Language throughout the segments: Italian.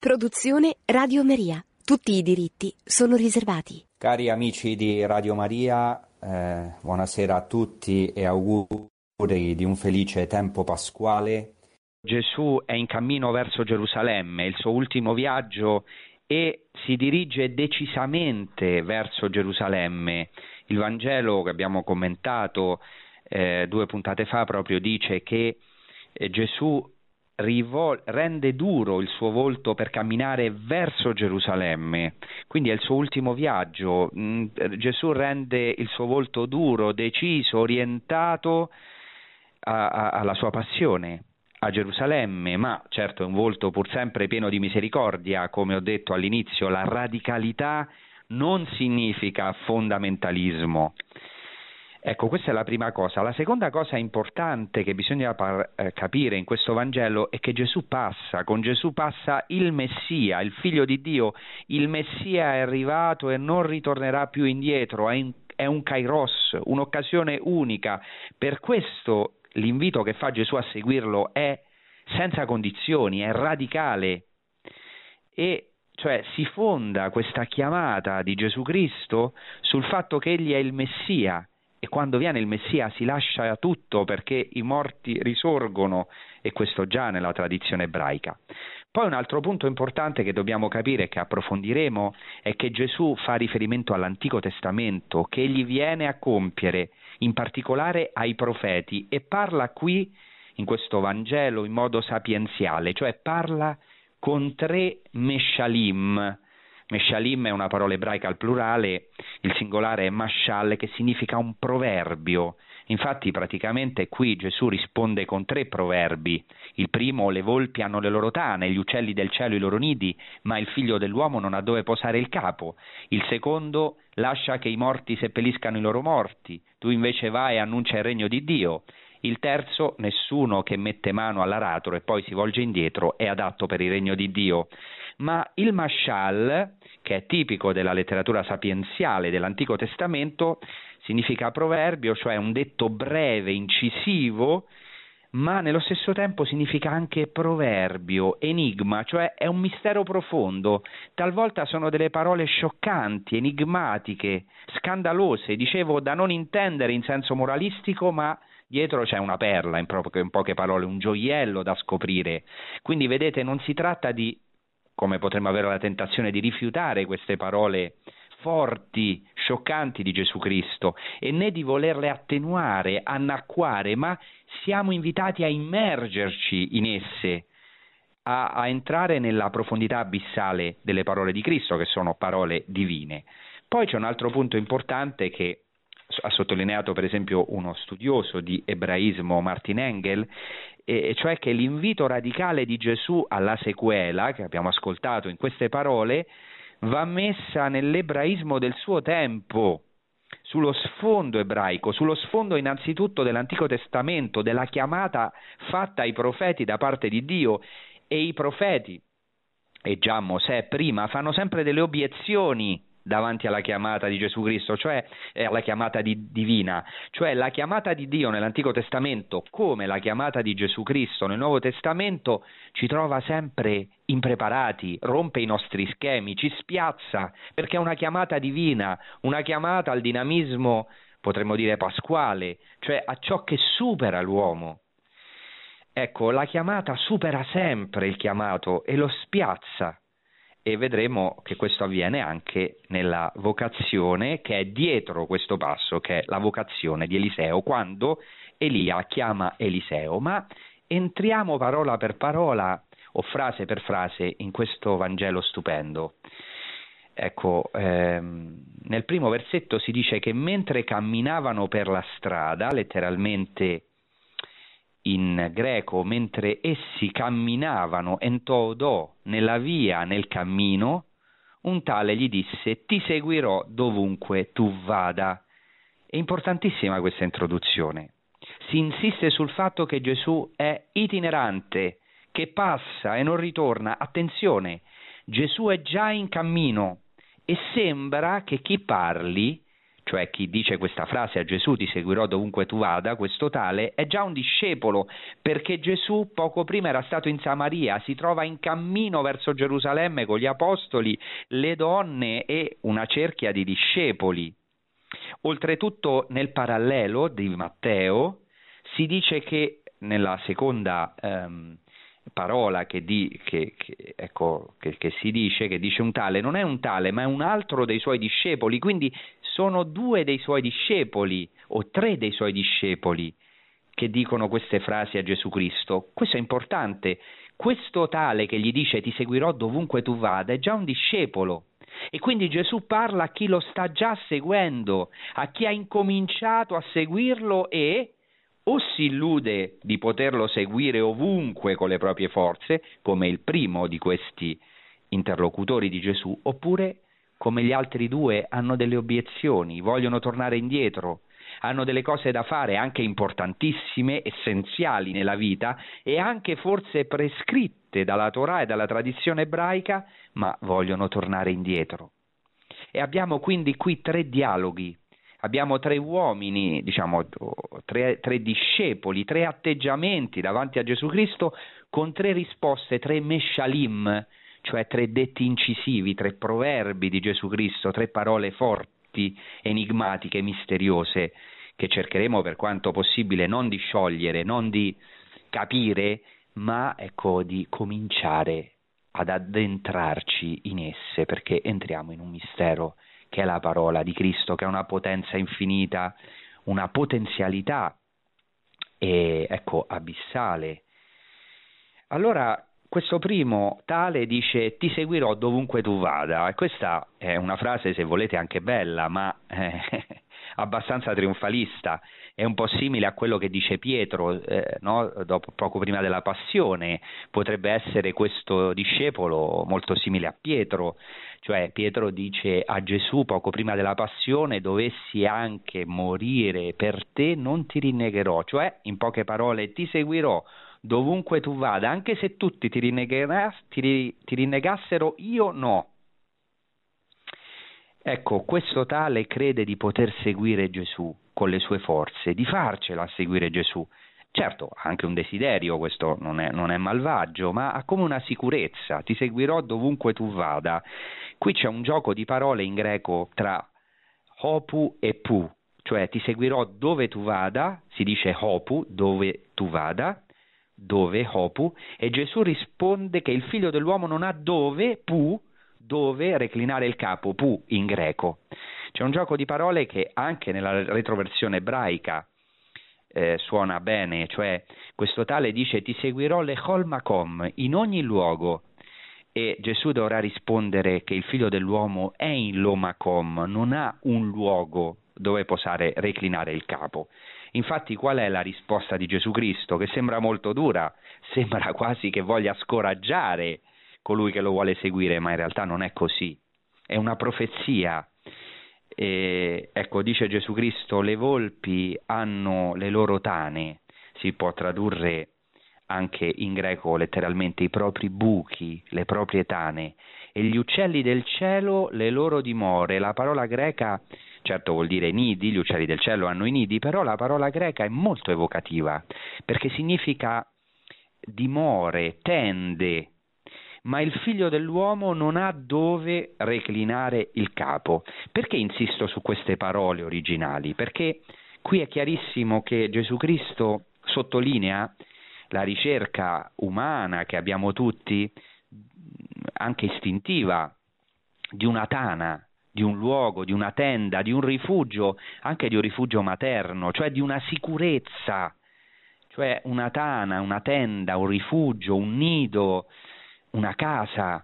Produzione Radio Maria. Tutti i diritti sono riservati. Cari amici di Radio Maria, eh, buonasera a tutti e auguri di un felice tempo pasquale. Gesù è in cammino verso Gerusalemme, il suo ultimo viaggio e si dirige decisamente verso Gerusalemme. Il Vangelo che abbiamo commentato eh, due puntate fa proprio dice che eh, Gesù rivol- rende duro il suo volto per camminare verso Gerusalemme, quindi è il suo ultimo viaggio. Mm, Gesù rende il suo volto duro, deciso, orientato a- a- alla sua passione a Gerusalemme, ma certo è un volto pur sempre pieno di misericordia, come ho detto all'inizio, la radicalità non significa fondamentalismo. Ecco, questa è la prima cosa. La seconda cosa importante che bisogna par- eh, capire in questo Vangelo è che Gesù passa, con Gesù passa il Messia, il figlio di Dio. Il Messia è arrivato e non ritornerà più indietro, è, in- è un kairos, un'occasione unica. Per questo l'invito che fa Gesù a seguirlo è senza condizioni, è radicale. E cioè si fonda questa chiamata di Gesù Cristo sul fatto che egli è il Messia e quando viene il Messia si lascia tutto perché i morti risorgono e questo già nella tradizione ebraica. Poi un altro punto importante che dobbiamo capire che approfondiremo è che Gesù fa riferimento all'Antico Testamento che egli viene a compiere, in particolare ai profeti e parla qui in questo Vangelo in modo sapienziale, cioè parla con tre meshalim, Meshalim è una parola ebraica al plurale, il singolare è mashal che significa un proverbio. Infatti praticamente qui Gesù risponde con tre proverbi. Il primo, le volpi hanno le loro tane, gli uccelli del cielo i loro nidi, ma il figlio dell'uomo non ha dove posare il capo. Il secondo, lascia che i morti seppelliscano i loro morti, tu invece vai e annuncia il regno di Dio. Il terzo, nessuno che mette mano all'aratro e poi si volge indietro è adatto per il regno di Dio. Ma il mashal, che è tipico della letteratura sapienziale dell'Antico Testamento, significa proverbio, cioè un detto breve, incisivo, ma nello stesso tempo significa anche proverbio, enigma, cioè è un mistero profondo. Talvolta sono delle parole scioccanti, enigmatiche, scandalose, dicevo da non intendere in senso moralistico, ma dietro c'è una perla, in, po- in poche parole, un gioiello da scoprire. Quindi vedete, non si tratta di come potremmo avere la tentazione di rifiutare queste parole forti, scioccanti di Gesù Cristo, e né di volerle attenuare, annacquare, ma siamo invitati a immergerci in esse, a, a entrare nella profondità abissale delle parole di Cristo, che sono parole divine. Poi c'è un altro punto importante che ha sottolineato per esempio uno studioso di ebraismo Martin Engel, e cioè che l'invito radicale di Gesù alla sequela, che abbiamo ascoltato in queste parole, va messa nell'ebraismo del suo tempo, sullo sfondo ebraico, sullo sfondo innanzitutto dell'Antico Testamento, della chiamata fatta ai profeti da parte di Dio. E i profeti, e già Mosè prima, fanno sempre delle obiezioni davanti alla chiamata di Gesù Cristo, cioè eh, alla chiamata di, divina, cioè la chiamata di Dio nell'Antico Testamento come la chiamata di Gesù Cristo nel Nuovo Testamento ci trova sempre impreparati, rompe i nostri schemi, ci spiazza, perché è una chiamata divina, una chiamata al dinamismo, potremmo dire pasquale, cioè a ciò che supera l'uomo. Ecco, la chiamata supera sempre il chiamato e lo spiazza e vedremo che questo avviene anche nella vocazione che è dietro questo passo, che è la vocazione di Eliseo, quando Elia chiama Eliseo. Ma entriamo parola per parola o frase per frase in questo Vangelo stupendo. Ecco, ehm, nel primo versetto si dice che mentre camminavano per la strada, letteralmente in greco, mentre essi camminavano entodò nella via nel cammino, un tale gli disse ti seguirò dovunque tu vada. È importantissima questa introduzione. Si insiste sul fatto che Gesù è itinerante, che passa e non ritorna. Attenzione, Gesù è già in cammino e sembra che chi parli cioè chi dice questa frase a Gesù ti seguirò dovunque tu vada, questo tale è già un discepolo, perché Gesù poco prima era stato in Samaria, si trova in cammino verso Gerusalemme con gli apostoli, le donne e una cerchia di discepoli. Oltretutto nel parallelo di Matteo si dice che nella seconda ehm, parola che, di, che, che, ecco, che, si dice, che dice un tale, non è un tale, ma è un altro dei suoi discepoli, quindi sono due dei suoi discepoli o tre dei suoi discepoli che dicono queste frasi a Gesù Cristo. Questo è importante. Questo tale che gli dice ti seguirò dovunque tu vada è già un discepolo. E quindi Gesù parla a chi lo sta già seguendo, a chi ha incominciato a seguirlo e o si illude di poterlo seguire ovunque con le proprie forze, come il primo di questi interlocutori di Gesù, oppure come gli altri due hanno delle obiezioni, vogliono tornare indietro, hanno delle cose da fare anche importantissime, essenziali nella vita e anche forse prescritte dalla Torah e dalla tradizione ebraica, ma vogliono tornare indietro. E abbiamo quindi qui tre dialoghi abbiamo tre uomini, diciamo tre, tre, discepoli, tre atteggiamenti davanti a Gesù Cristo con tre risposte, tre meshalim, cioè tre detti incisivi, tre proverbi di Gesù Cristo, tre parole forti, enigmatiche, misteriose, che cercheremo per quanto possibile non di sciogliere, non di capire, ma ecco di cominciare ad addentrarci in esse, perché entriamo in un mistero che è la parola di Cristo, che ha una potenza infinita, una potenzialità e, ecco, abissale. Allora, questo primo tale dice ti seguirò dovunque tu vada. E questa è una frase se volete anche bella ma eh, abbastanza trionfalista. È un po' simile a quello che dice Pietro eh, no? Dopo, poco prima della passione. Potrebbe essere questo discepolo molto simile a Pietro. Cioè Pietro dice a Gesù poco prima della passione dovessi anche morire per te non ti rinnegherò, cioè in poche parole ti seguirò dovunque tu vada, anche se tutti ti, ti, ti rinnegassero, io no. Ecco, questo tale crede di poter seguire Gesù con le sue forze, di farcela seguire Gesù. Certo, ha anche un desiderio, questo non è, non è, malvagio, ma ha come una sicurezza, ti seguirò dovunque tu vada. Qui c'è un gioco di parole in greco tra hopu e pu, cioè ti seguirò dove tu vada, si dice hopu, dove tu vada, dove hopu, e Gesù risponde che il figlio dell'uomo non ha dove, pu, dove reclinare il capo, pu in greco. C'è un gioco di parole che anche nella retroversione ebraica eh, suona bene, cioè questo tale dice ti seguirò le makom in ogni luogo e Gesù dovrà rispondere che il figlio dell'uomo è in Lomacom, non ha un luogo dove posare reclinare il capo. Infatti qual è la risposta di Gesù Cristo? Che sembra molto dura, sembra quasi che voglia scoraggiare colui che lo vuole seguire, ma in realtà non è così. È una profezia e, ecco, dice Gesù Cristo, le volpi hanno le loro tane, si può tradurre anche in greco letteralmente i propri buchi, le proprie tane, e gli uccelli del cielo le loro dimore. La parola greca, certo vuol dire nidi, gli uccelli del cielo hanno i nidi, però la parola greca è molto evocativa, perché significa dimore, tende, ma il figlio dell'uomo non ha dove reclinare il capo. Perché insisto su queste parole originali? Perché qui è chiarissimo che Gesù Cristo sottolinea la ricerca umana che abbiamo tutti, anche istintiva, di una tana, di un luogo, di una tenda, di un rifugio, anche di un rifugio materno, cioè di una sicurezza, cioè una tana, una tenda, un rifugio, un nido, una casa,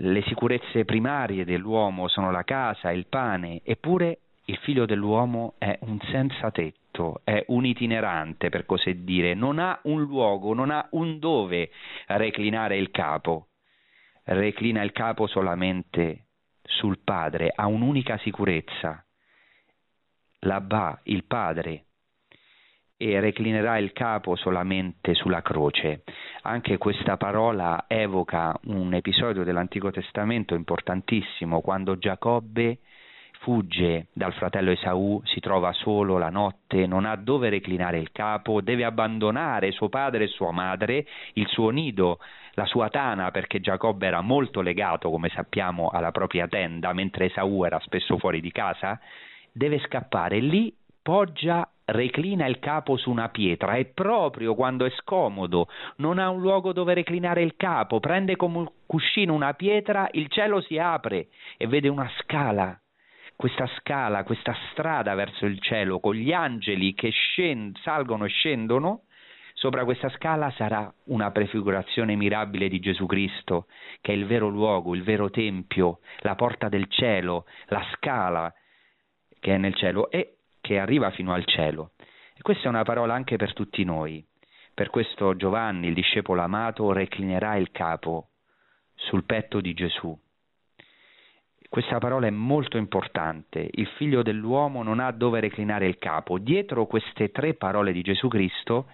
le sicurezze primarie dell'uomo sono la casa, il pane, eppure il figlio dell'uomo è un senza tetto, è un itinerante per così dire, non ha un luogo, non ha un dove reclinare il capo, reclina il capo solamente sul padre, ha un'unica sicurezza, l'Abba, il padre, e reclinerà il capo solamente sulla croce. Anche questa parola evoca un episodio dell'Antico Testamento importantissimo, quando Giacobbe fugge dal fratello Esaù, si trova solo la notte, non ha dove reclinare il capo, deve abbandonare suo padre e sua madre, il suo nido, la sua tana, perché Giacobbe era molto legato, come sappiamo, alla propria tenda, mentre Esaù era spesso fuori di casa, deve scappare. Lì poggia, reclina il capo su una pietra e proprio quando è scomodo, non ha un luogo dove reclinare il capo, prende come un cuscino una pietra, il cielo si apre e vede una scala questa scala, questa strada verso il cielo con gli angeli che scend- salgono e scendono, sopra questa scala sarà una prefigurazione mirabile di Gesù Cristo, che è il vero luogo, il vero tempio, la porta del cielo, la scala che è nel cielo e che arriva fino al cielo. E questa è una parola anche per tutti noi. Per questo Giovanni, il discepolo amato, reclinerà il capo sul petto di Gesù questa parola è molto importante. Il figlio dell'uomo non ha dove reclinare il capo. Dietro queste tre parole di Gesù Cristo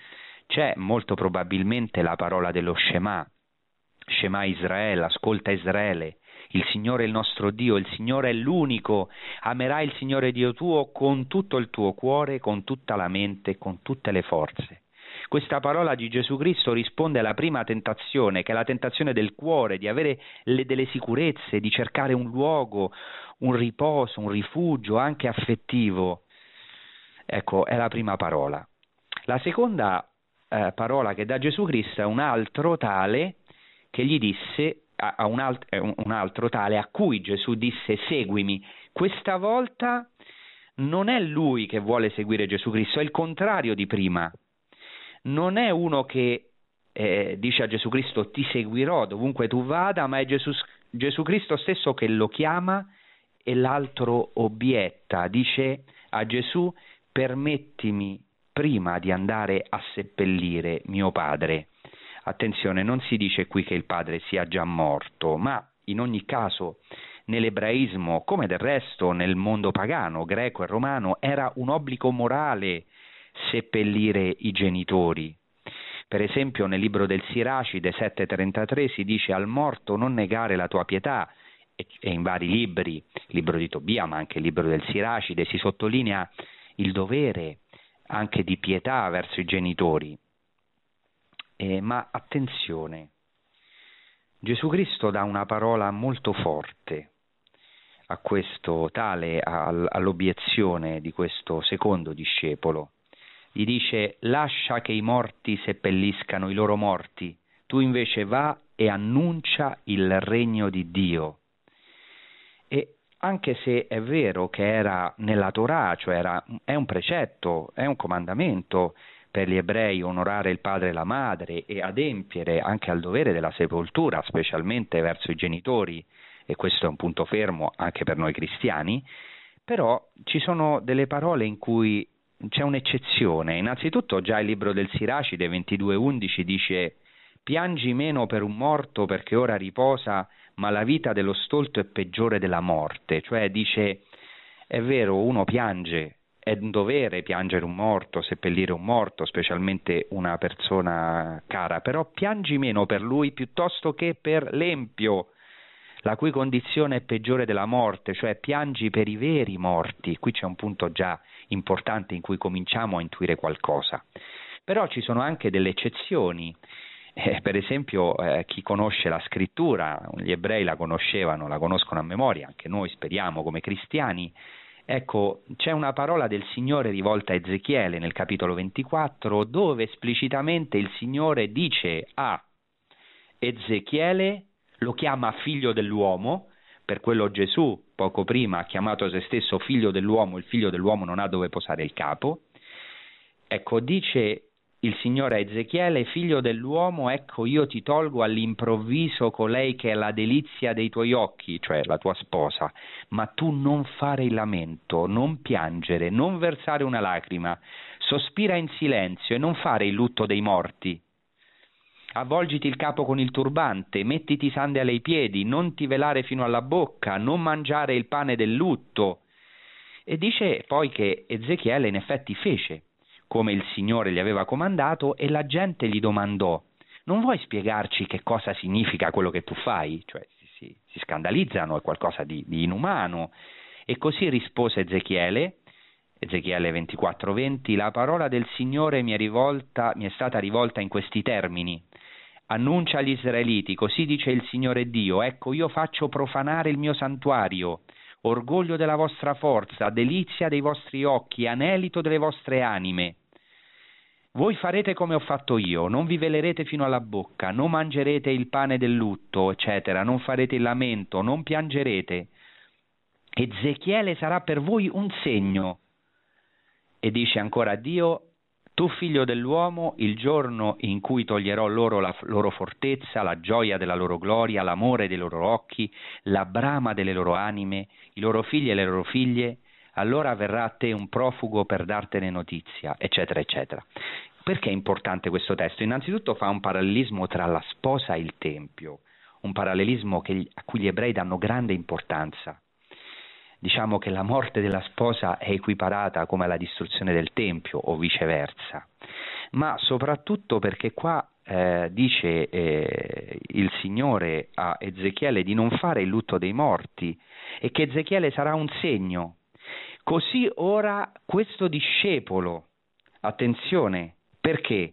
c'è molto probabilmente la parola dello Shema. Shema Israele, ascolta Israele. Il Signore è il nostro Dio, il Signore è l'unico. Amerai il Signore Dio tuo con tutto il tuo cuore, con tutta la mente, con tutte le forze. Questa parola di Gesù Cristo risponde alla prima tentazione, che è la tentazione del cuore, di avere le, delle sicurezze, di cercare un luogo, un riposo, un rifugio anche affettivo. Ecco, è la prima parola. La seconda eh, parola che dà Gesù Cristo è un altro tale che gli disse a, a un, alt- un altro tale a cui Gesù disse seguimi. Questa volta non è lui che vuole seguire Gesù Cristo, è il contrario di prima non è uno che eh, dice a Gesù Cristo ti seguirò dovunque tu vada, ma è Gesù, Gesù Cristo stesso che lo chiama e l'altro obietta, dice a Gesù permettimi prima di andare a seppellire mio padre. Attenzione, non si dice qui che il padre sia già morto, ma in ogni caso nell'ebraismo, come del resto nel mondo pagano, greco e romano, era un obbligo morale seppellire i genitori. Per esempio nel libro del Siracide 7:33 si dice al morto non negare la tua pietà e in vari libri, il libro di Tobia ma anche il libro del Siracide, si sottolinea il dovere anche di pietà verso i genitori. Eh, ma attenzione, Gesù Cristo dà una parola molto forte a questo tale all'obiezione di questo secondo discepolo gli dice lascia che i morti seppelliscano i loro morti, tu invece va e annuncia il regno di Dio. Anche se è vero che era nella Torah, cioè era, è un precetto, è un comandamento per gli ebrei onorare il padre e la madre e adempiere anche al dovere della sepoltura, specialmente verso i genitori, e questo è un punto fermo anche per noi cristiani, però ci sono delle parole in cui c'è un'eccezione. Innanzitutto già il libro del Siracide 22.11 dice piangi meno per un morto perché ora riposa, ma la vita dello stolto è peggiore della morte. Cioè dice è vero, uno piange, è un dovere piangere un morto, seppellire un morto, specialmente una persona cara, però piangi meno per lui piuttosto che per l'empio, la cui condizione è peggiore della morte, cioè piangi per i veri morti. Qui c'è un punto già importante in cui cominciamo a intuire qualcosa. Però ci sono anche delle eccezioni. Eh, per esempio, eh, chi conosce la scrittura, gli ebrei la conoscevano, la conoscono a memoria, anche noi speriamo come cristiani. Ecco, c'è una parola del Signore rivolta a Ezechiele nel capitolo 24, dove esplicitamente il Signore dice a Ezechiele, lo chiama figlio dell'uomo, per quello Gesù poco prima ha chiamato se stesso figlio dell'uomo, il figlio dell'uomo non ha dove posare il capo. Ecco, dice il Signore a Ezechiele, figlio dell'uomo, ecco io ti tolgo all'improvviso colei che è la delizia dei tuoi occhi, cioè la tua sposa, ma tu non fare il lamento, non piangere, non versare una lacrima, sospira in silenzio e non fare il lutto dei morti, avvolgiti il capo con il turbante, mettiti sandali ai piedi, non ti velare fino alla bocca, non mangiare il pane del lutto. E dice poi che Ezechiele in effetti fece come il Signore gli aveva comandato e la gente gli domandò non vuoi spiegarci che cosa significa quello che tu fai? Cioè si, si, si scandalizzano, è qualcosa di, di inumano. E così rispose Ezechiele, Ezechiele 24:20, la parola del Signore mi è, rivolta, mi è stata rivolta in questi termini. Annuncia agli israeliti, così dice il Signore Dio, ecco io faccio profanare il mio santuario, orgoglio della vostra forza, delizia dei vostri occhi, anelito delle vostre anime. Voi farete come ho fatto io, non vi velerete fino alla bocca, non mangerete il pane del lutto, eccetera, non farete il lamento, non piangerete. Ezechiele sarà per voi un segno. E dice ancora Dio, tu figlio dell'uomo, il giorno in cui toglierò loro la loro fortezza, la gioia della loro gloria, l'amore dei loro occhi, la brama delle loro anime, i loro figli e le loro figlie, allora verrà a te un profugo per dartene notizia, eccetera, eccetera. Perché è importante questo testo? Innanzitutto fa un parallelismo tra la sposa e il Tempio, un parallelismo che, a cui gli ebrei danno grande importanza. Diciamo che la morte della sposa è equiparata come alla distruzione del Tempio o viceversa, ma soprattutto perché qua eh, dice eh, il Signore a Ezechiele di non fare il lutto dei morti e che Ezechiele sarà un segno. Così ora questo discepolo, attenzione, perché?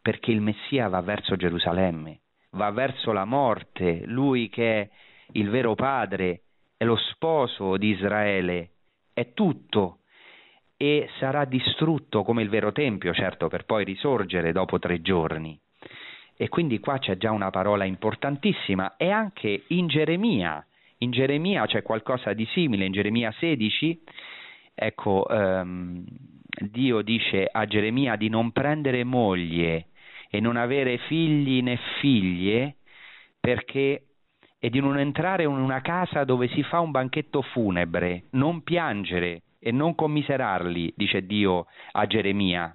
Perché il Messia va verso Gerusalemme, va verso la morte, lui che è il vero padre, lo sposo di Israele, è tutto e sarà distrutto come il vero Tempio, certo, per poi risorgere dopo tre giorni. E quindi qua c'è già una parola importantissima e anche in Geremia, in Geremia c'è qualcosa di simile, in Geremia 16, ecco, um, Dio dice a Geremia di non prendere moglie e non avere figli né figlie perché e di non entrare in una casa dove si fa un banchetto funebre, non piangere e non commiserarli, dice Dio a Geremia,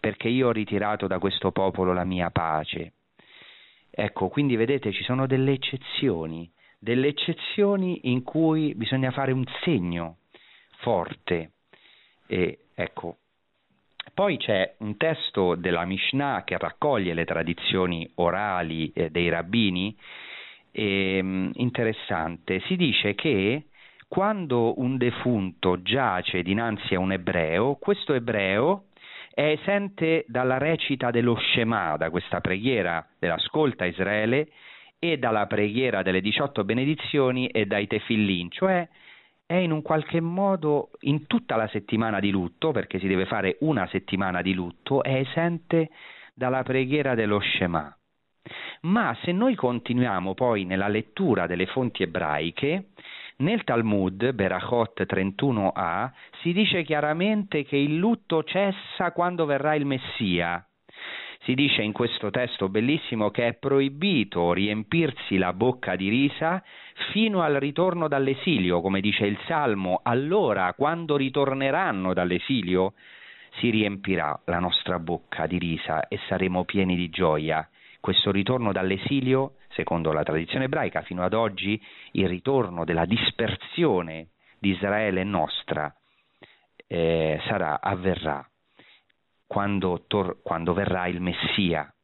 perché io ho ritirato da questo popolo la mia pace. Ecco, quindi vedete ci sono delle eccezioni, delle eccezioni in cui bisogna fare un segno forte. E ecco, poi c'è un testo della Mishnah che raccoglie le tradizioni orali eh, dei rabbini, eh, interessante. Si dice che quando un defunto giace dinanzi a un ebreo, questo ebreo è esente dalla recita dello Shema, da questa preghiera dell'ascolta Israele, e dalla preghiera delle 18 benedizioni e dai tefillin, cioè è in un qualche modo in tutta la settimana di lutto, perché si deve fare una settimana di lutto, è esente dalla preghiera dello Shema. Ma se noi continuiamo poi nella lettura delle fonti ebraiche, nel Talmud, Berachot 31a, si dice chiaramente che il lutto cessa quando verrà il Messia. Si dice in questo testo bellissimo che è proibito riempirsi la bocca di risa fino al ritorno dall'esilio, come dice il Salmo, allora quando ritorneranno dall'esilio si riempirà la nostra bocca di risa e saremo pieni di gioia. Questo ritorno dall'esilio, secondo la tradizione ebraica, fino ad oggi il ritorno della dispersione di Israele nostra eh, sarà, avverrà quando, tor- quando verrà il Messia,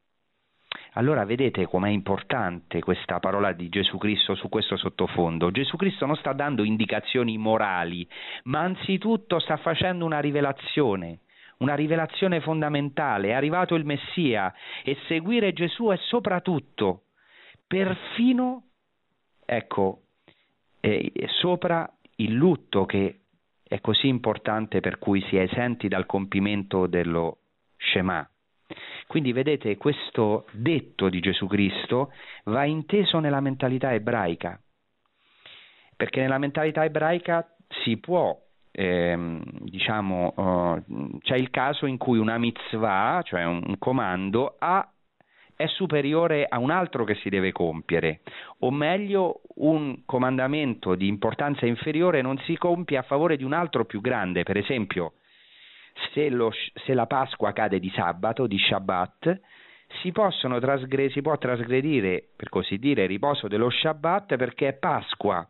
allora vedete com'è importante questa parola di Gesù Cristo su questo sottofondo. Gesù Cristo non sta dando indicazioni morali, ma anzitutto sta facendo una rivelazione, una rivelazione fondamentale. È arrivato il Messia e seguire Gesù è soprattutto, perfino, ecco, eh, sopra il lutto che è così importante per cui si è esenti dal compimento dello Shema. Quindi vedete, questo detto di Gesù Cristo va inteso nella mentalità ebraica, perché nella mentalità ebraica si può ehm, diciamo, uh, c'è il caso in cui una mitzvah, cioè un, un comando, ha, è superiore a un altro che si deve compiere, o meglio un comandamento di importanza inferiore non si compie a favore di un altro più grande, per esempio se, lo, se la Pasqua cade di sabato, di Shabbat, si, trasgre- si può trasgredire, per così dire, il riposo dello Shabbat perché è Pasqua.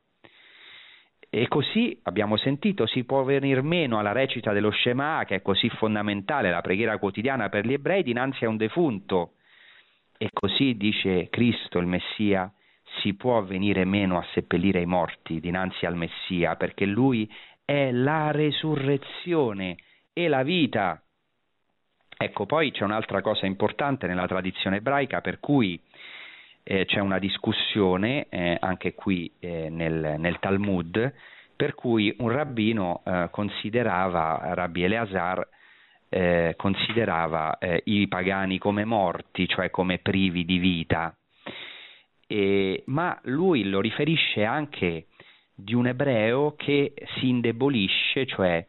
E così abbiamo sentito, si può venire meno alla recita dello Shema, che è così fondamentale, la preghiera quotidiana per gli ebrei, dinanzi a un defunto. E così dice Cristo, il Messia, si può venire meno a seppellire i morti dinanzi al Messia, perché lui è la resurrezione e la vita. Ecco, poi c'è un'altra cosa importante nella tradizione ebraica per cui eh, c'è una discussione eh, anche qui eh, nel, nel, Talmud, per cui un rabbino eh, considerava, Rabbi Eleazar, eh, considerava eh, i pagani come morti, cioè come privi di vita, e, ma lui lo riferisce anche di un ebreo che si indebolisce, cioè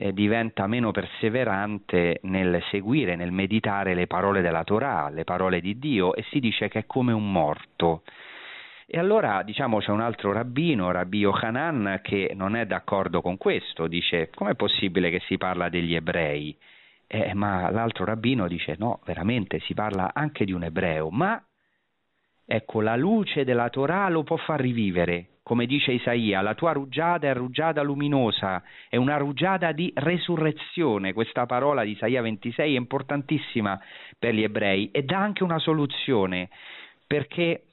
eh, diventa meno perseverante nel seguire, nel meditare le parole della Torah, le parole di Dio e si dice che è come un morto. E allora diciamo c'è un altro rabbino, Rabbi Yochanan, che non è d'accordo con questo, dice com'è possibile che si parla degli ebrei? Eh, ma l'altro rabbino dice no, veramente si parla anche di un ebreo, ma ecco la luce della Torah lo può far rivivere, come dice Isaia, la tua rugiada è rugiada luminosa, è una rugiada di resurrezione. Questa parola di Isaia 26 è importantissima per gli ebrei e dà anche una soluzione, perché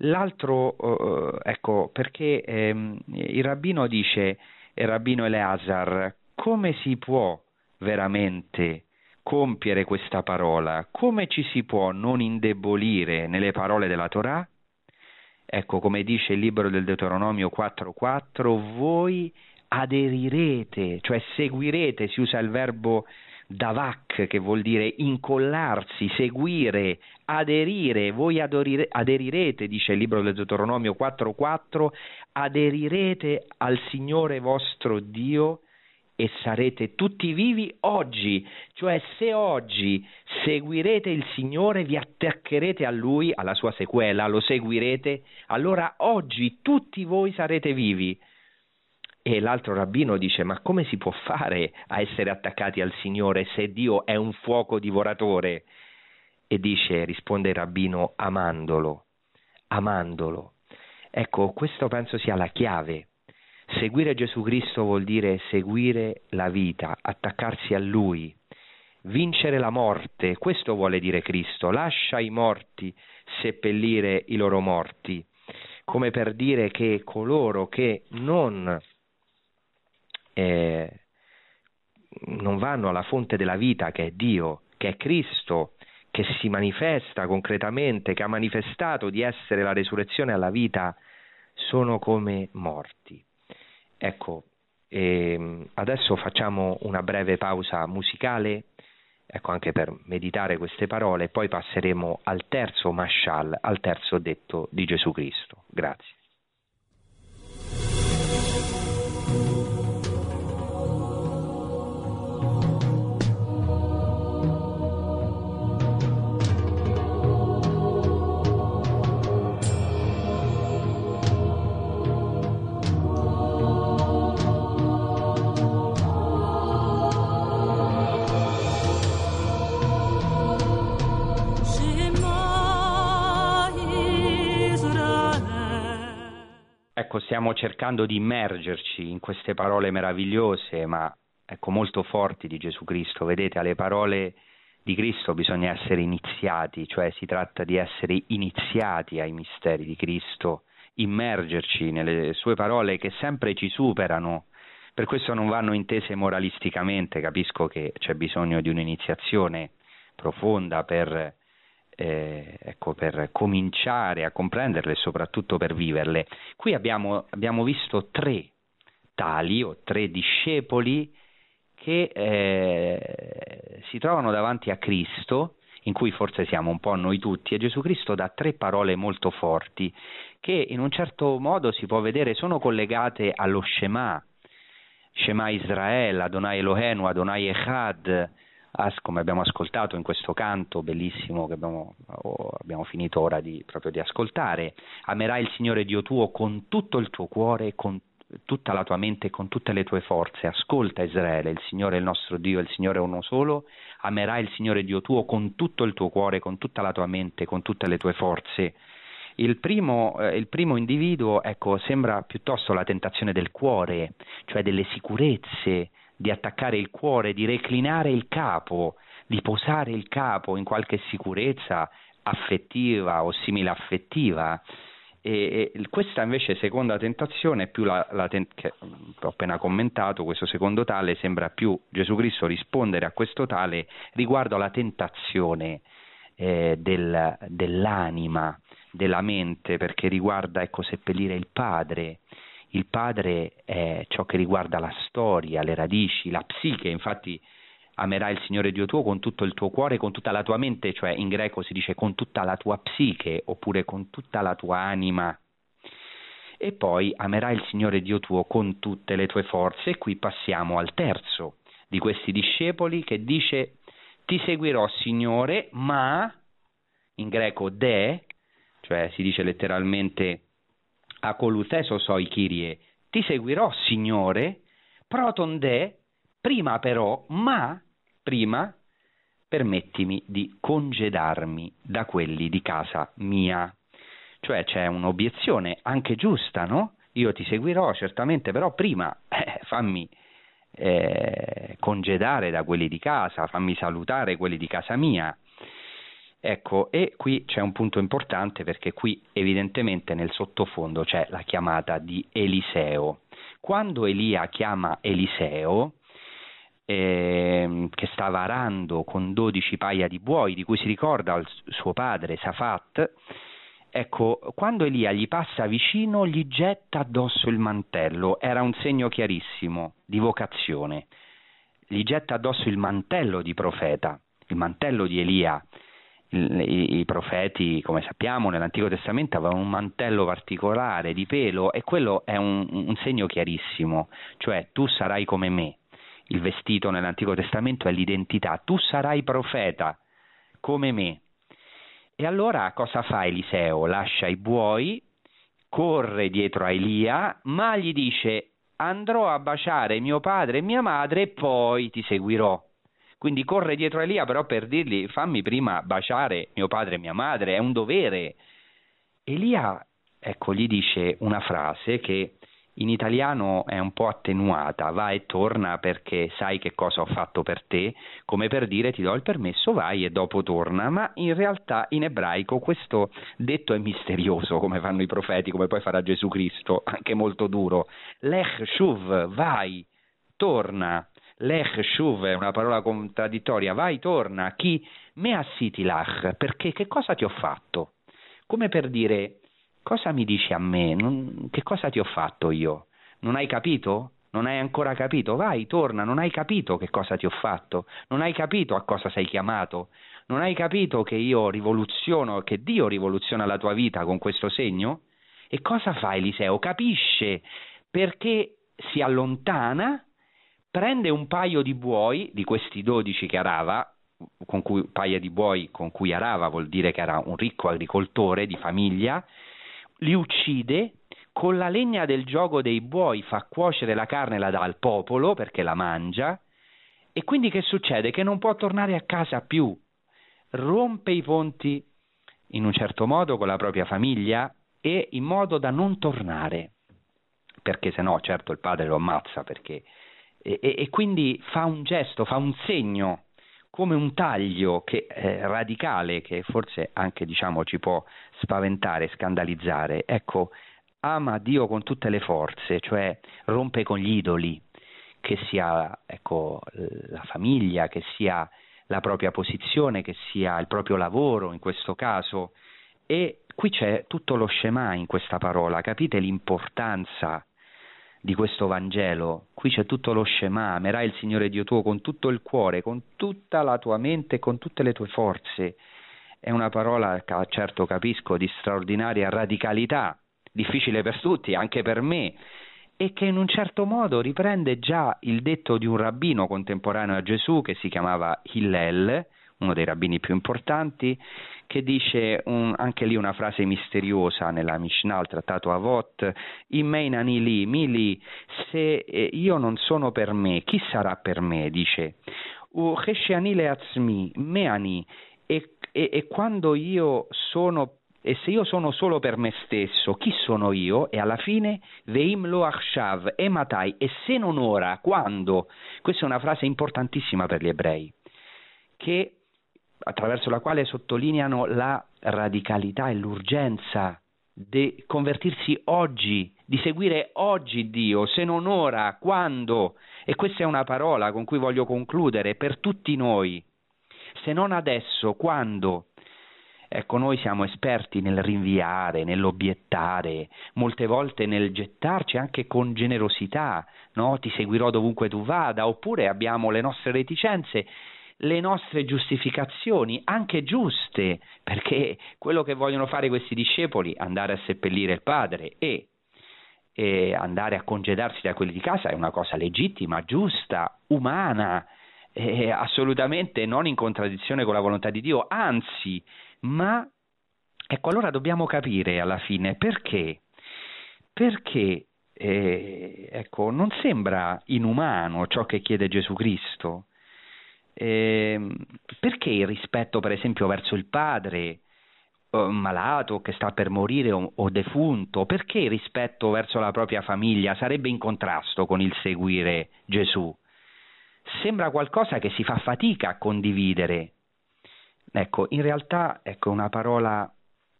l'altro, uh, ecco, perché ehm, il rabbino dice, il rabbino Eleazar, come si può veramente compiere questa parola? Come ci si può non indebolire nelle parole della Torah? Ecco, come dice il libro del Deuteronomio 4.4, voi aderirete, cioè seguirete, si usa il verbo davak che vuol dire incollarsi, seguire, aderire, voi adorire, aderirete, dice il libro del Deuteronomio 4.4, aderirete al Signore vostro Dio e sarete tutti vivi oggi, cioè se oggi seguirete il Signore, vi attaccherete a Lui, alla sua sequela, lo seguirete, allora oggi tutti voi sarete vivi. E l'altro rabbino dice, ma come si può fare a essere attaccati al Signore se Dio è un fuoco divoratore? E dice, risponde il rabbino, amandolo, amandolo. Ecco, questo penso sia la chiave Seguire Gesù Cristo vuol dire seguire la vita, attaccarsi a Lui, vincere la morte, questo vuole dire Cristo, lascia i morti seppellire i loro morti, come per dire che coloro che non, eh, non vanno alla fonte della vita, che è Dio, che è Cristo, che si manifesta concretamente, che ha manifestato di essere la resurrezione alla vita, sono come morti. Ecco, ehm, adesso facciamo una breve pausa musicale, ecco anche per meditare queste parole, poi passeremo al terzo mashal, al terzo detto di Gesù Cristo. Grazie. Ecco, stiamo cercando di immergerci in queste parole meravigliose, ma ecco, molto forti di Gesù Cristo. Vedete, alle parole di Cristo bisogna essere iniziati, cioè si tratta di essere iniziati ai misteri di Cristo, immergerci nelle sue parole che sempre ci superano. Per questo non vanno intese moralisticamente, capisco che c'è bisogno di un'iniziazione profonda per eh, ecco, per cominciare a comprenderle e soprattutto per viverle. Qui abbiamo, abbiamo visto tre tali o tre discepoli che eh, si trovano davanti a Cristo, in cui forse siamo un po' noi tutti, e Gesù Cristo dà tre parole molto forti che in un certo modo si può vedere sono collegate allo Shema, Shema Israel, Adonai Elohenu, Adonai Echad, come abbiamo ascoltato in questo canto bellissimo che abbiamo, oh, abbiamo finito ora di, proprio di ascoltare, amerai il Signore Dio tuo con tutto il tuo cuore, con tutta la tua mente con tutte le tue forze. Ascolta Israele, il Signore è il nostro Dio, il Signore è uno solo, amerai il Signore Dio tuo con tutto il tuo cuore, con tutta la tua mente, con tutte le tue forze. Il primo, eh, il primo individuo ecco, sembra piuttosto la tentazione del cuore, cioè delle sicurezze, di attaccare il cuore, di reclinare il capo, di posare il capo in qualche sicurezza affettiva o simile affettiva E, e questa invece seconda tentazione, più la, la ten- che ho appena commentato, questo secondo tale sembra più Gesù Cristo rispondere a questo tale riguardo alla tentazione eh, del, dell'anima, della mente, perché riguarda ecco, seppellire il padre. Il padre è ciò che riguarda la storia, le radici, la psiche, infatti amerai il Signore Dio tuo con tutto il tuo cuore, con tutta la tua mente, cioè in greco si dice con tutta la tua psiche oppure con tutta la tua anima. E poi amerai il Signore Dio tuo con tutte le tue forze. E qui passiamo al terzo di questi discepoli che dice ti seguirò Signore, ma in greco de, cioè si dice letteralmente acoluteso soi Kyrie, ti seguirò Signore, proton de, prima però, ma prima permettimi di congedarmi da quelli di casa mia. Cioè c'è un'obiezione anche giusta, no? Io ti seguirò certamente, però prima eh, fammi eh, congedare da quelli di casa, fammi salutare quelli di casa mia. Ecco, e qui c'è un punto importante perché qui evidentemente nel sottofondo c'è la chiamata di Eliseo. Quando Elia chiama Eliseo, eh, che stava arando con dodici paia di buoi, di cui si ricorda suo padre Safat, ecco, quando Elia gli passa vicino gli getta addosso il mantello, era un segno chiarissimo di vocazione, gli getta addosso il mantello di profeta, il mantello di Elia. I, i profeti, come sappiamo, nell'Antico Testamento avevano un mantello particolare di pelo e quello è un, un segno chiarissimo, cioè tu sarai come me, il vestito nell'Antico Testamento è l'identità, tu sarai profeta come me. E allora cosa fa Eliseo? Lascia i buoi, corre dietro a Elia, ma gli dice andrò a baciare mio padre e mia madre e poi ti seguirò. Quindi corre dietro Elia però per dirgli fammi prima baciare mio padre e mia madre, è un dovere. Elia, ecco, gli dice una frase che in italiano è un po' attenuata, va e torna perché sai che cosa ho fatto per te, come per dire ti do il permesso, vai e dopo torna, ma in realtà in ebraico questo detto è misterioso, come fanno i profeti, come poi farà Gesù Cristo, anche molto duro. Lech shuv, vai, torna. Lech shuv è una parola contraddittoria, vai, torna. Chi me assiti lach, perché che cosa ti ho fatto? Come per dire Cosa mi dici a me? Non, che cosa ti ho fatto io? Non hai capito? Non hai ancora capito? Vai, torna, non hai capito che cosa ti ho fatto? Non hai capito a cosa sei chiamato? Non hai capito che io rivoluziono, che Dio rivoluziona la tua vita con questo segno? E cosa fa Eliseo? Capisce perché si allontana, prende un paio di buoi, di questi dodici che arava, con cui, paia di buoi con cui arava vuol dire che era un ricco agricoltore di famiglia, li uccide, con la legna del gioco dei buoi fa cuocere la carne e la dà al popolo perché la mangia, e quindi che succede? Che non può tornare a casa più, rompe i ponti in un certo modo con la propria famiglia e in modo da non tornare, perché se no certo il padre lo ammazza perché... E, e, quindi fa un gesto, fa un segno come un taglio che, eh, radicale che forse anche diciamo, ci può spaventare, scandalizzare. Ecco, ama Dio con tutte le forze, cioè rompe con gli idoli, che sia ecco, la famiglia, che sia la propria posizione, che sia il proprio lavoro in questo caso. E qui c'è tutto lo scema in questa parola, capite l'importanza di questo Vangelo. Qui c'è tutto lo Shema, amerai il Signore Dio tuo con tutto il cuore, con tutta la tua mente, con tutte le tue forze. È una parola, certo capisco, di straordinaria radicalità, difficile per tutti, anche per me, e che in un certo modo riprende già il detto di un rabbino contemporaneo a Gesù che si chiamava Hillel, uno dei rabbini più importanti, che dice un, anche lì una frase misteriosa nella Mishnah, il trattato Avot, Imeinani li, mili, se eh, io non sono per me, chi sarà per me? dice, U le atzmi, meani, e, e, e quando io sono e se io sono solo per me stesso, chi sono io? E alla fine, Veim lo achshav, e matai, e se non ora, quando? Questa è una frase importantissima per gli ebrei, che attraverso la quale sottolineano la radicalità e l'urgenza di convertirsi oggi, di seguire oggi Dio, se non ora, quando? E questa è una parola con cui voglio concludere per tutti noi. Se non adesso, quando? Ecco, noi siamo esperti nel rinviare, nell'obiettare, molte volte nel gettarci anche con generosità, no? Ti seguirò dovunque tu vada, oppure abbiamo le nostre reticenze le nostre giustificazioni, anche giuste, perché quello che vogliono fare questi discepoli, andare a seppellire il padre e, e andare a congedarsi da quelli di casa, è una cosa legittima, giusta, umana, eh, assolutamente non in contraddizione con la volontà di Dio, anzi, ma ecco allora dobbiamo capire alla fine perché, perché eh, ecco, non sembra inumano ciò che chiede Gesù Cristo. Eh, perché il rispetto, per esempio, verso il padre eh, malato che sta per morire o, o, defunto, perché il rispetto verso la propria famiglia sarebbe in contrasto con il seguire Gesù? Sembra qualcosa che si fa fatica a condividere. Ecco, in realtà ecco una parola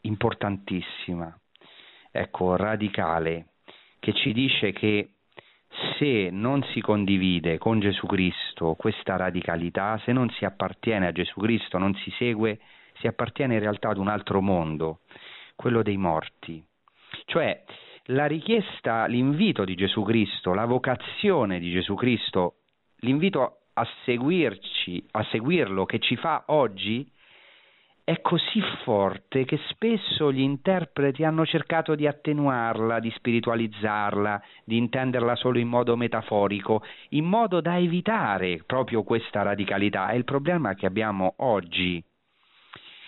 importantissima, ecco, radicale, che ci dice che se non si condivide con Gesù Cristo questa radicalità, se non si appartiene a Gesù Cristo, non si segue, si appartiene in realtà ad un altro mondo, quello dei morti. Cioè la richiesta, l'invito di Gesù Cristo, la vocazione di Gesù Cristo, l'invito a seguirci, a seguirlo che ci fa oggi, è così forte che spesso gli interpreti hanno cercato di attenuarla, di spiritualizzarla, di intenderla solo in modo metaforico, in modo da evitare proprio questa radicalità. È il problema che abbiamo oggi.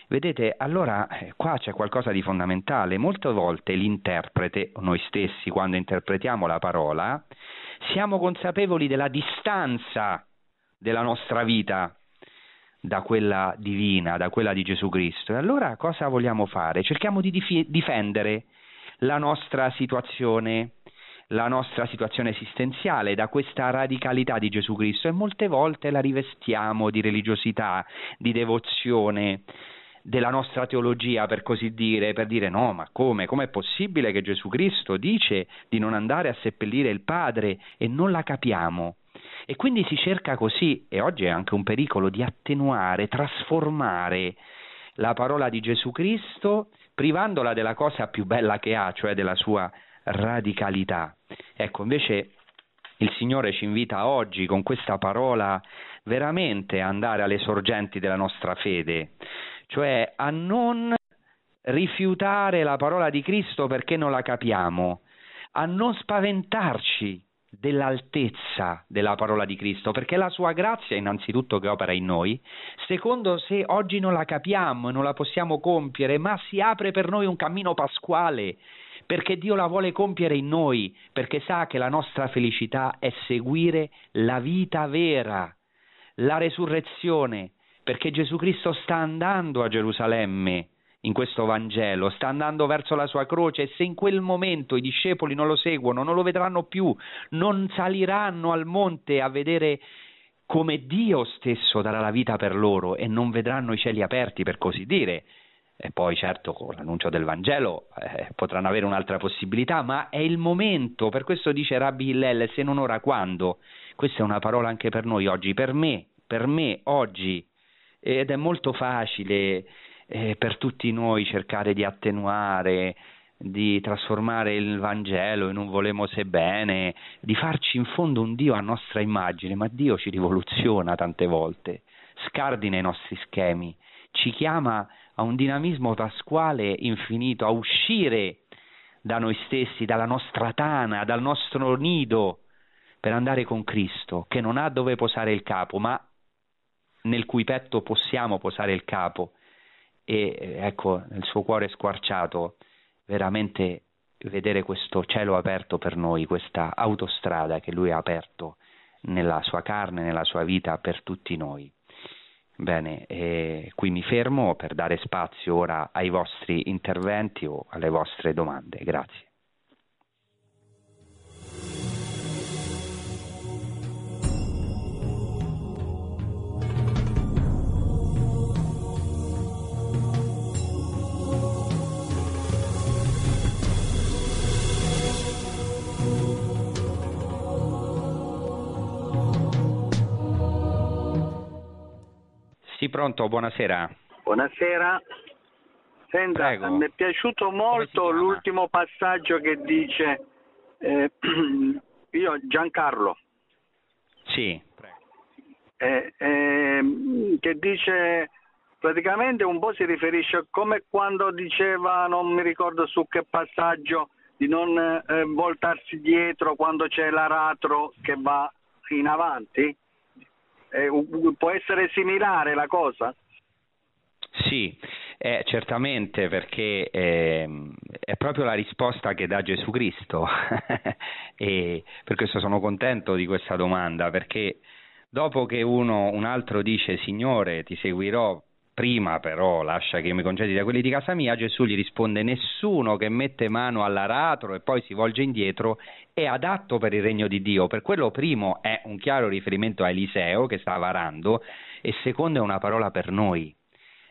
Vedete, allora eh, qua c'è qualcosa di fondamentale. Molte volte l'interprete, noi stessi quando interpretiamo la parola, siamo consapevoli della distanza della nostra vita da quella divina, da quella di Gesù Cristo. E allora cosa vogliamo fare? Cerchiamo di dif- difendere la nostra situazione, la nostra situazione esistenziale da questa radicalità di Gesù Cristo e molte volte la rivestiamo di religiosità, di devozione, della nostra teologia, per così dire, per dire no, ma come? Com'è possibile che Gesù Cristo dice di non andare a seppellire il Padre e non la capiamo? E quindi si cerca così, e oggi è anche un pericolo, di attenuare, trasformare la parola di Gesù Cristo privandola della cosa più bella che ha, cioè della sua radicalità. Ecco, invece il Signore ci invita oggi con questa parola veramente a andare alle sorgenti della nostra fede, cioè a non rifiutare la parola di Cristo perché non la capiamo, a non spaventarci dell'altezza della parola di Cristo, perché la sua grazia innanzitutto che opera in noi, secondo se oggi non la capiamo e non la possiamo compiere, ma si apre per noi un cammino pasquale, perché Dio la vuole compiere in noi, perché sa che la nostra felicità è seguire la vita vera, la resurrezione, perché Gesù Cristo sta andando a Gerusalemme in questo Vangelo, sta andando verso la sua croce e se in quel momento i discepoli non lo seguono, non lo vedranno più, non saliranno al monte a vedere come Dio stesso darà la vita per loro e non vedranno i cieli aperti, per così dire. E poi certo con l'annuncio del Vangelo eh, potranno avere un'altra possibilità, ma è il momento, per questo dice Rabbi Hillel, se non ora quando? Questa è una parola anche per noi oggi, per me, per me oggi, ed è molto facile eh, per tutti noi cercare di attenuare, di trasformare il Vangelo in un volemo se bene, di farci in fondo un Dio a nostra immagine, ma Dio ci rivoluziona tante volte, scardina i nostri schemi, ci chiama a un dinamismo pasquale infinito, a uscire da noi stessi, dalla nostra tana, dal nostro nido, per andare con Cristo, che non ha dove posare il capo, ma nel cui petto possiamo posare il capo e ecco nel suo cuore squarciato veramente vedere questo cielo aperto per noi, questa autostrada che lui ha aperto nella sua carne, nella sua vita per tutti noi. Bene, qui mi fermo per dare spazio ora ai vostri interventi o alle vostre domande. Grazie. Sì, pronto, buonasera. Buonasera. Senta, Prego. mi è piaciuto molto l'ultimo passaggio che dice eh, io Giancarlo Sì, eh, ehm, che dice praticamente un po' si riferisce come quando diceva non mi ricordo su che passaggio di non eh, voltarsi dietro quando c'è l'aratro che va in avanti Eh, può essere similare la cosa? Sì, eh, certamente perché ehm, è proprio la risposta che dà Gesù Cristo e per questo sono contento di questa domanda perché dopo che uno, un altro dice Signore ti seguirò prima però lascia che io mi concedi da quelli di casa mia, Gesù gli risponde nessuno che mette mano all'aratro e poi si volge indietro è adatto per il regno di Dio, per quello primo è un chiaro riferimento a Eliseo che stava arando e secondo è una parola per noi.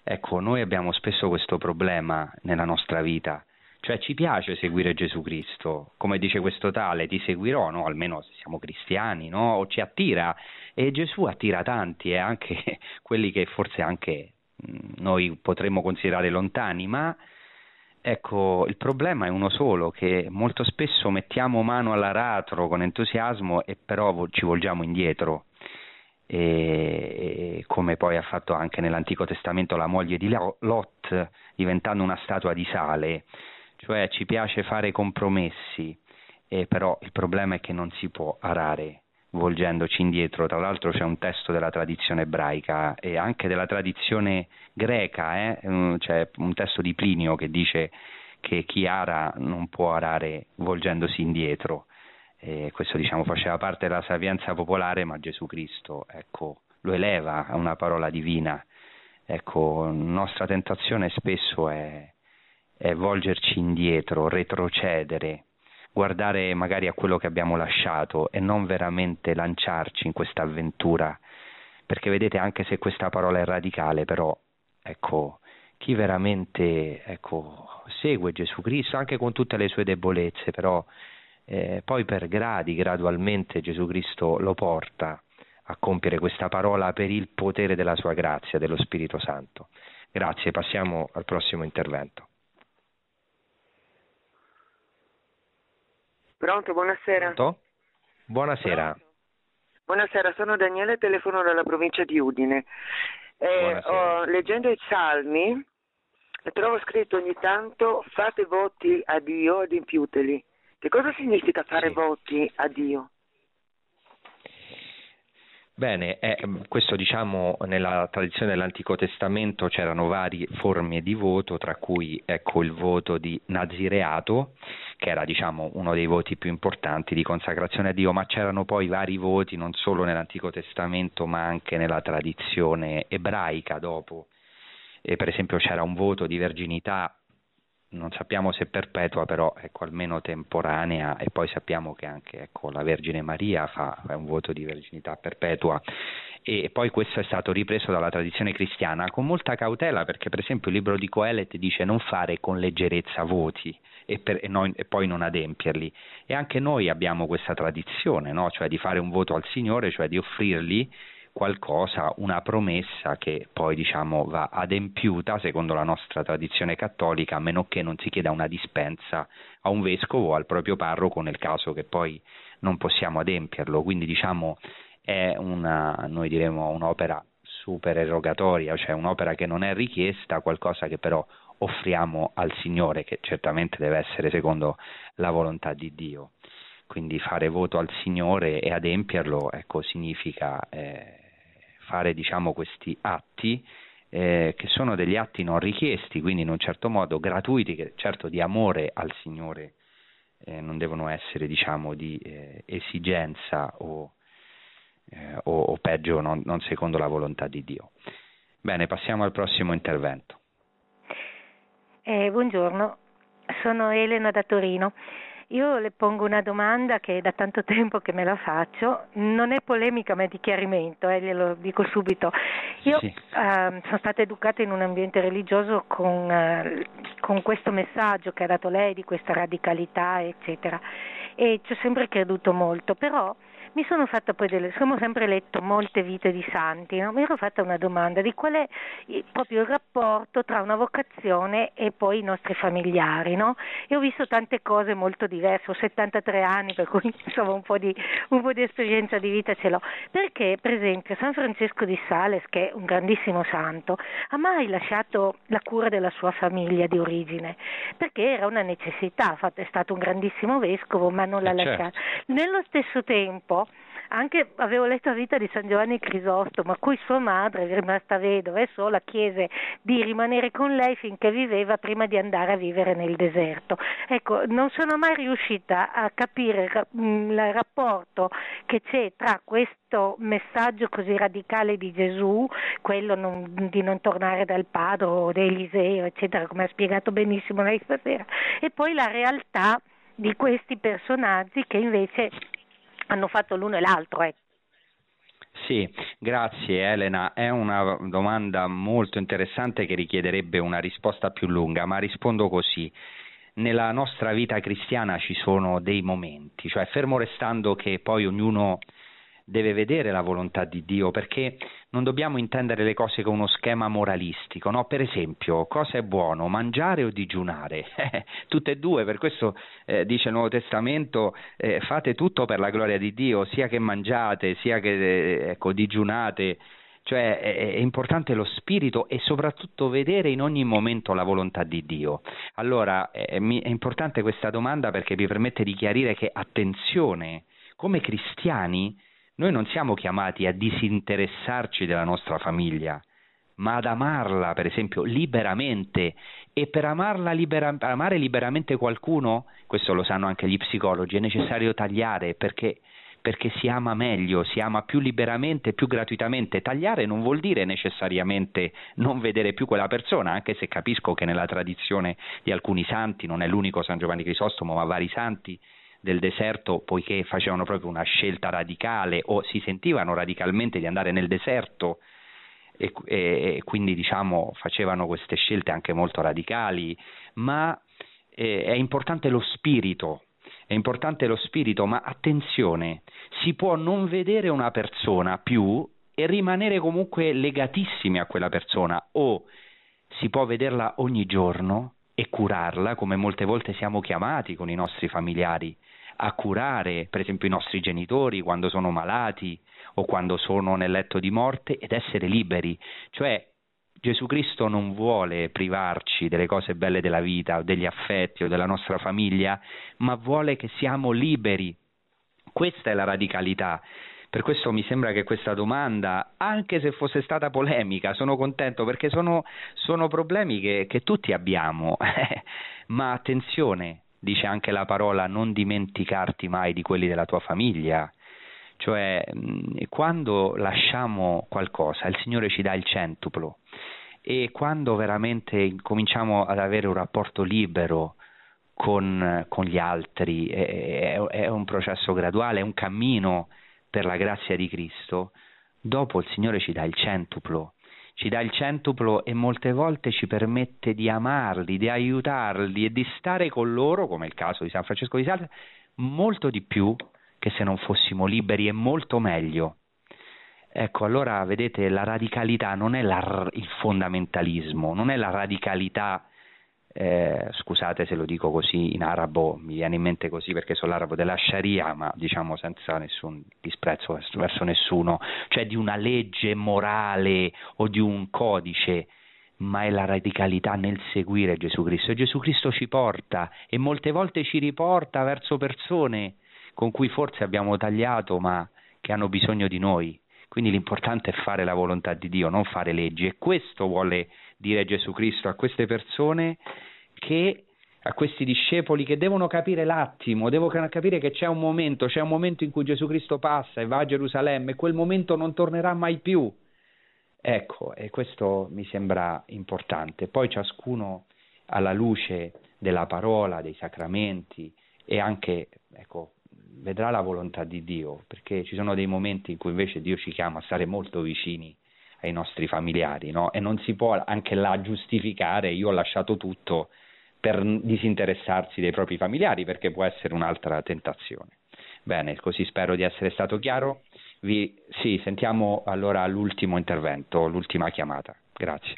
Ecco, noi abbiamo spesso questo problema nella nostra vita, cioè ci piace seguire Gesù Cristo, come dice questo tale, ti seguirò, no? almeno se siamo cristiani, no? o ci attira, e Gesù attira tanti, e anche quelli che forse anche noi potremmo considerare lontani, ma ecco, il problema è uno solo, che molto spesso mettiamo mano all'aratro con entusiasmo e però ci volgiamo indietro. E, e come poi ha fatto anche nell'Antico Testamento la moglie di Lo- Lot diventando una statua di sale, cioè ci piace fare compromessi, però il problema è che non si può arare volgendoci indietro, tra l'altro c'è un testo della tradizione ebraica e anche della tradizione greca, eh? Mm, c'è un testo di Plinio che dice che chi ara non può arare volgendosi indietro. E questo diciamo faceva parte della sapienza popolare, ma Gesù Cristo ecco, lo eleva a una parola divina. Ecco, nostra tentazione spesso è, è volgerci indietro, retrocedere, guardare magari a quello che abbiamo lasciato e non veramente lanciarci in questa avventura. Perché vedete, anche se questa parola è radicale, però ecco, chi veramente ecco, segue Gesù Cristo, anche con tutte le sue debolezze, però eh, poi per gradi, gradualmente Gesù Cristo lo porta a compiere questa parola per il potere della sua grazia, dello Spirito Santo. Grazie, passiamo al prossimo intervento. Pronto, buonasera. Pronto? Buonasera. Buonasera, sono Daniele, telefono dalla provincia di Udine. Eh, ho- leggendo i salmi trovo scritto ogni tanto fate voti a Dio ed impiuteli. Che cosa significa fare Sì. voti a Dio? Bene, eh, questo diciamo nella tradizione dell'Antico Testamento c'erano varie forme di voto, tra cui ecco il voto di Nazireato, che era diciamo uno dei voti più importanti di consacrazione a Dio, ma c'erano poi vari voti non solo nell'Antico Testamento ma anche nella tradizione ebraica dopo. E per esempio c'era un voto di verginità non sappiamo se perpetua, però ecco, almeno temporanea e poi sappiamo che anche ecco, la Vergine Maria fa, un voto di verginità perpetua e poi questo è stato ripreso dalla tradizione cristiana con molta cautela perché per esempio il libro di Coelet dice non fare con leggerezza voti e, per- e non- e poi non adempierli e anche noi abbiamo questa tradizione, no? cioè di fare un voto al Signore, cioè di offrirgli qualcosa, una promessa che poi diciamo va adempiuta secondo la nostra tradizione cattolica, a meno che non si chieda una dispensa a un vescovo o al proprio parroco nel caso che poi non possiamo adempierlo. Quindi diciamo è una, noi diremo un'opera super erogatoria, cioè un'opera che non è richiesta, qualcosa che però offriamo al Signore, che certamente deve essere secondo la volontà di Dio. Quindi fare voto al Signore e adempierlo, ecco, significa eh, fare diciamo questi atti eh, che sono degli atti non richiesti, quindi in un certo modo gratuiti, che certo di amore al Signore eh, non devono essere diciamo di eh, esigenza o, eh, o, o peggio non, non secondo la volontà di Dio. Bene, passiamo al prossimo intervento. Eh, buongiorno, sono Elena da Torino. Io le pongo una domanda che è da tanto tempo che me la faccio, non è polemica ma è di chiarimento, eh, glielo dico subito. Io Sì. ehm, sono stata educata in un ambiente religioso con, eh, con questo messaggio che ha dato lei di questa radicalità, eccetera, e ci ho sempre creduto molto, però mi sono fatta poi delle, ho sempre letto molte vite di santi, no? mi ero fatta una domanda di qual è proprio il rapporto tra una vocazione e poi i nostri familiari, no? E ho visto tante cose molto diverse, ho 73 anni, per cui insomma un po' di, un po' di esperienza di vita ce l'ho. Perché, per esempio, San Francesco di Sales, che è un grandissimo santo, ha mai lasciato la cura della sua famiglia di origine? Perché era una necessità, è stato un grandissimo vescovo, ma non l'ha eh certo. lasciato. Nello stesso tempo, anche avevo letto la vita di San Giovanni Crisostomo, a cui sua madre, rimasta vedova e sola, chiese di rimanere con lei finché viveva prima di andare a vivere nel deserto. Ecco, non sono mai riuscita a capire il rapporto che c'è tra questo messaggio così radicale di Gesù, quello non, di non tornare dal padre o da eccetera, come ha spiegato benissimo lei stasera, e poi la realtà di questi personaggi che invece hanno fatto l'uno e l'altro. Eh. Sì, grazie Elena. È una domanda molto interessante che richiederebbe una risposta più lunga, ma rispondo così. Nella nostra vita cristiana ci sono dei momenti, cioè fermo restando che poi ognuno deve vedere la volontà di Dio, perché non dobbiamo intendere le cose con uno schema moralistico, no? Per esempio, cosa è buono, mangiare o digiunare? Tutte e due, per questo eh, dice il Nuovo Testamento, eh, fate tutto per la gloria di Dio, sia che mangiate, sia che eh, ecco, digiunate, cioè è, è, importante lo spirito e soprattutto vedere in ogni momento la volontà di Dio. Allora è, è importante questa domanda perché vi permette di chiarire che attenzione, come cristiani noi non siamo chiamati a disinteressarci della nostra famiglia, ma ad amarla, per esempio, liberamente. E per libera, amare liberamente qualcuno, questo lo sanno anche gli psicologi, è necessario tagliare perché, perché si ama meglio, si ama più liberamente, più gratuitamente. Tagliare non vuol dire necessariamente non vedere più quella persona, anche se capisco che nella tradizione di alcuni santi, non è l'unico San Giovanni Crisostomo, ma vari santi, del deserto poiché facevano proprio una scelta radicale o si sentivano radicalmente di andare nel deserto e, e, e quindi diciamo facevano queste scelte anche molto radicali, ma eh, è importante lo spirito, è importante lo spirito, ma attenzione, si può non vedere una persona più e rimanere comunque legatissimi a quella persona o si può vederla ogni giorno e curarla come molte volte siamo chiamati con i nostri familiari a curare per esempio i nostri genitori quando sono malati o quando sono nel letto di morte ed essere liberi, cioè Gesù Cristo non vuole privarci delle cose belle della vita o degli affetti o della nostra famiglia, ma vuole che siamo liberi. Questa è la radicalità. Per questo mi sembra che questa domanda, anche se fosse stata polemica, sono contento perché sono, sono problemi che, che tutti abbiamo. ma attenzione, dice anche la parola non dimenticarti mai di quelli della tua famiglia. Cioè, quando lasciamo qualcosa, il Signore ci dà il centuplo e quando veramente cominciamo ad avere un rapporto libero con, con gli altri, è, è un processo graduale, è un cammino per la grazia di Cristo, dopo il Signore ci dà il centuplo ci dà il centuplo e molte volte ci permette di amarli, di aiutarli e di stare con loro, come il caso di San Francesco di Sales, molto di più che se non fossimo liberi e molto meglio. Ecco, allora vedete, la radicalità non è la, il fondamentalismo, non è la radicalità eh, scusate se lo dico così in arabo, mi viene in mente così perché sono l'arabo della Sharia, ma diciamo senza nessun disprezzo verso, nessuno, cioè di una legge morale o di un codice, ma è la radicalità nel seguire Gesù Cristo. E Gesù Cristo ci porta e molte volte ci riporta verso persone con cui forse abbiamo tagliato, ma che hanno bisogno di noi. Quindi l'importante è fare la volontà di Dio, non fare leggi. E questo vuole dire Gesù Cristo a queste persone che a questi discepoli che devono capire l'attimo, devono capire che c'è un momento, c'è un momento in cui Gesù Cristo passa e va a Gerusalemme e quel momento non tornerà mai più. Ecco, e questo mi sembra importante. Poi ciascuno alla luce della parola, dei sacramenti e anche, ecco, vedrà la volontà di Dio, perché ci sono dei momenti in cui invece Dio ci chiama a stare molto vicini ai nostri familiari, no? E non si può anche là giustificare io ho lasciato tutto per disinteressarsi dei propri familiari, perché può essere un'altra tentazione. Bene, così spero di essere stato chiaro. Vi, sì, sentiamo allora l'ultimo intervento, l'ultima chiamata. Grazie.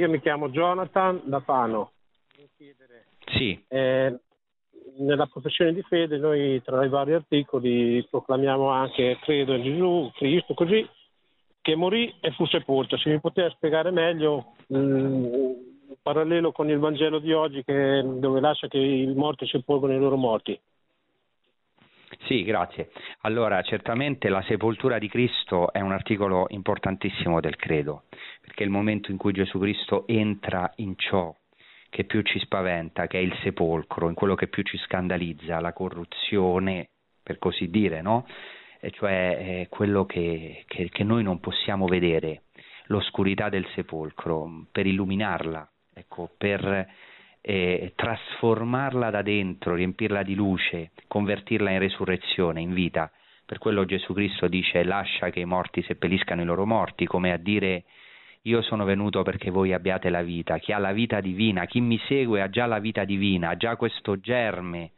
Io mi chiamo Jonathan da Fano. Sì. Eh, nella professione di fede noi tra i vari articoli proclamiamo anche credo in Gesù, Cristo, così che morì e fu sepolto. Se mi poteva spiegare meglio mm, il parallelo con il Vangelo di oggi che, dove lascia che i morti sepolgono i loro morti. Sì, grazie. Allora, certamente la sepoltura di Cristo è un articolo importantissimo del credo, perché è il momento in cui Gesù Cristo entra in ciò che più ci spaventa, che è il sepolcro, in quello che più ci scandalizza, la corruzione, per così dire, no? E cioè quello che, che, che noi non possiamo vedere, l'oscurità del sepolcro, per illuminarla, ecco, per eh, trasformarla da dentro, riempirla di luce, convertirla in resurrezione, in vita. Per quello Gesù Cristo dice lascia che i morti seppelliscano i loro morti, come a dire io sono venuto perché voi abbiate la vita, chi ha la vita divina, chi mi segue ha già la vita divina, ha già questo germe,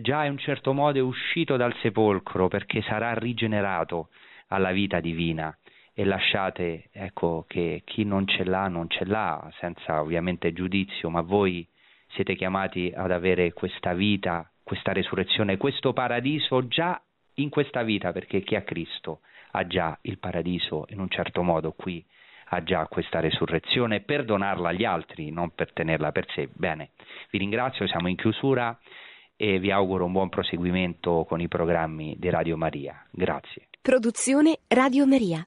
già in un certo modo è uscito dal sepolcro perché sarà rigenerato alla vita divina e lasciate ecco, che chi non ce l'ha non ce l'ha, senza ovviamente giudizio, ma voi siete chiamati ad avere questa vita, questa resurrezione, questo paradiso già in questa vita, perché chi ha Cristo ha già il paradiso in un certo modo qui ha già questa resurrezione per donarla agli altri, non per tenerla per sé. Bene, vi ringrazio, siamo in chiusura e vi auguro un buon proseguimento con i programmi di Radio Maria. Grazie. Produzione Radio Maria.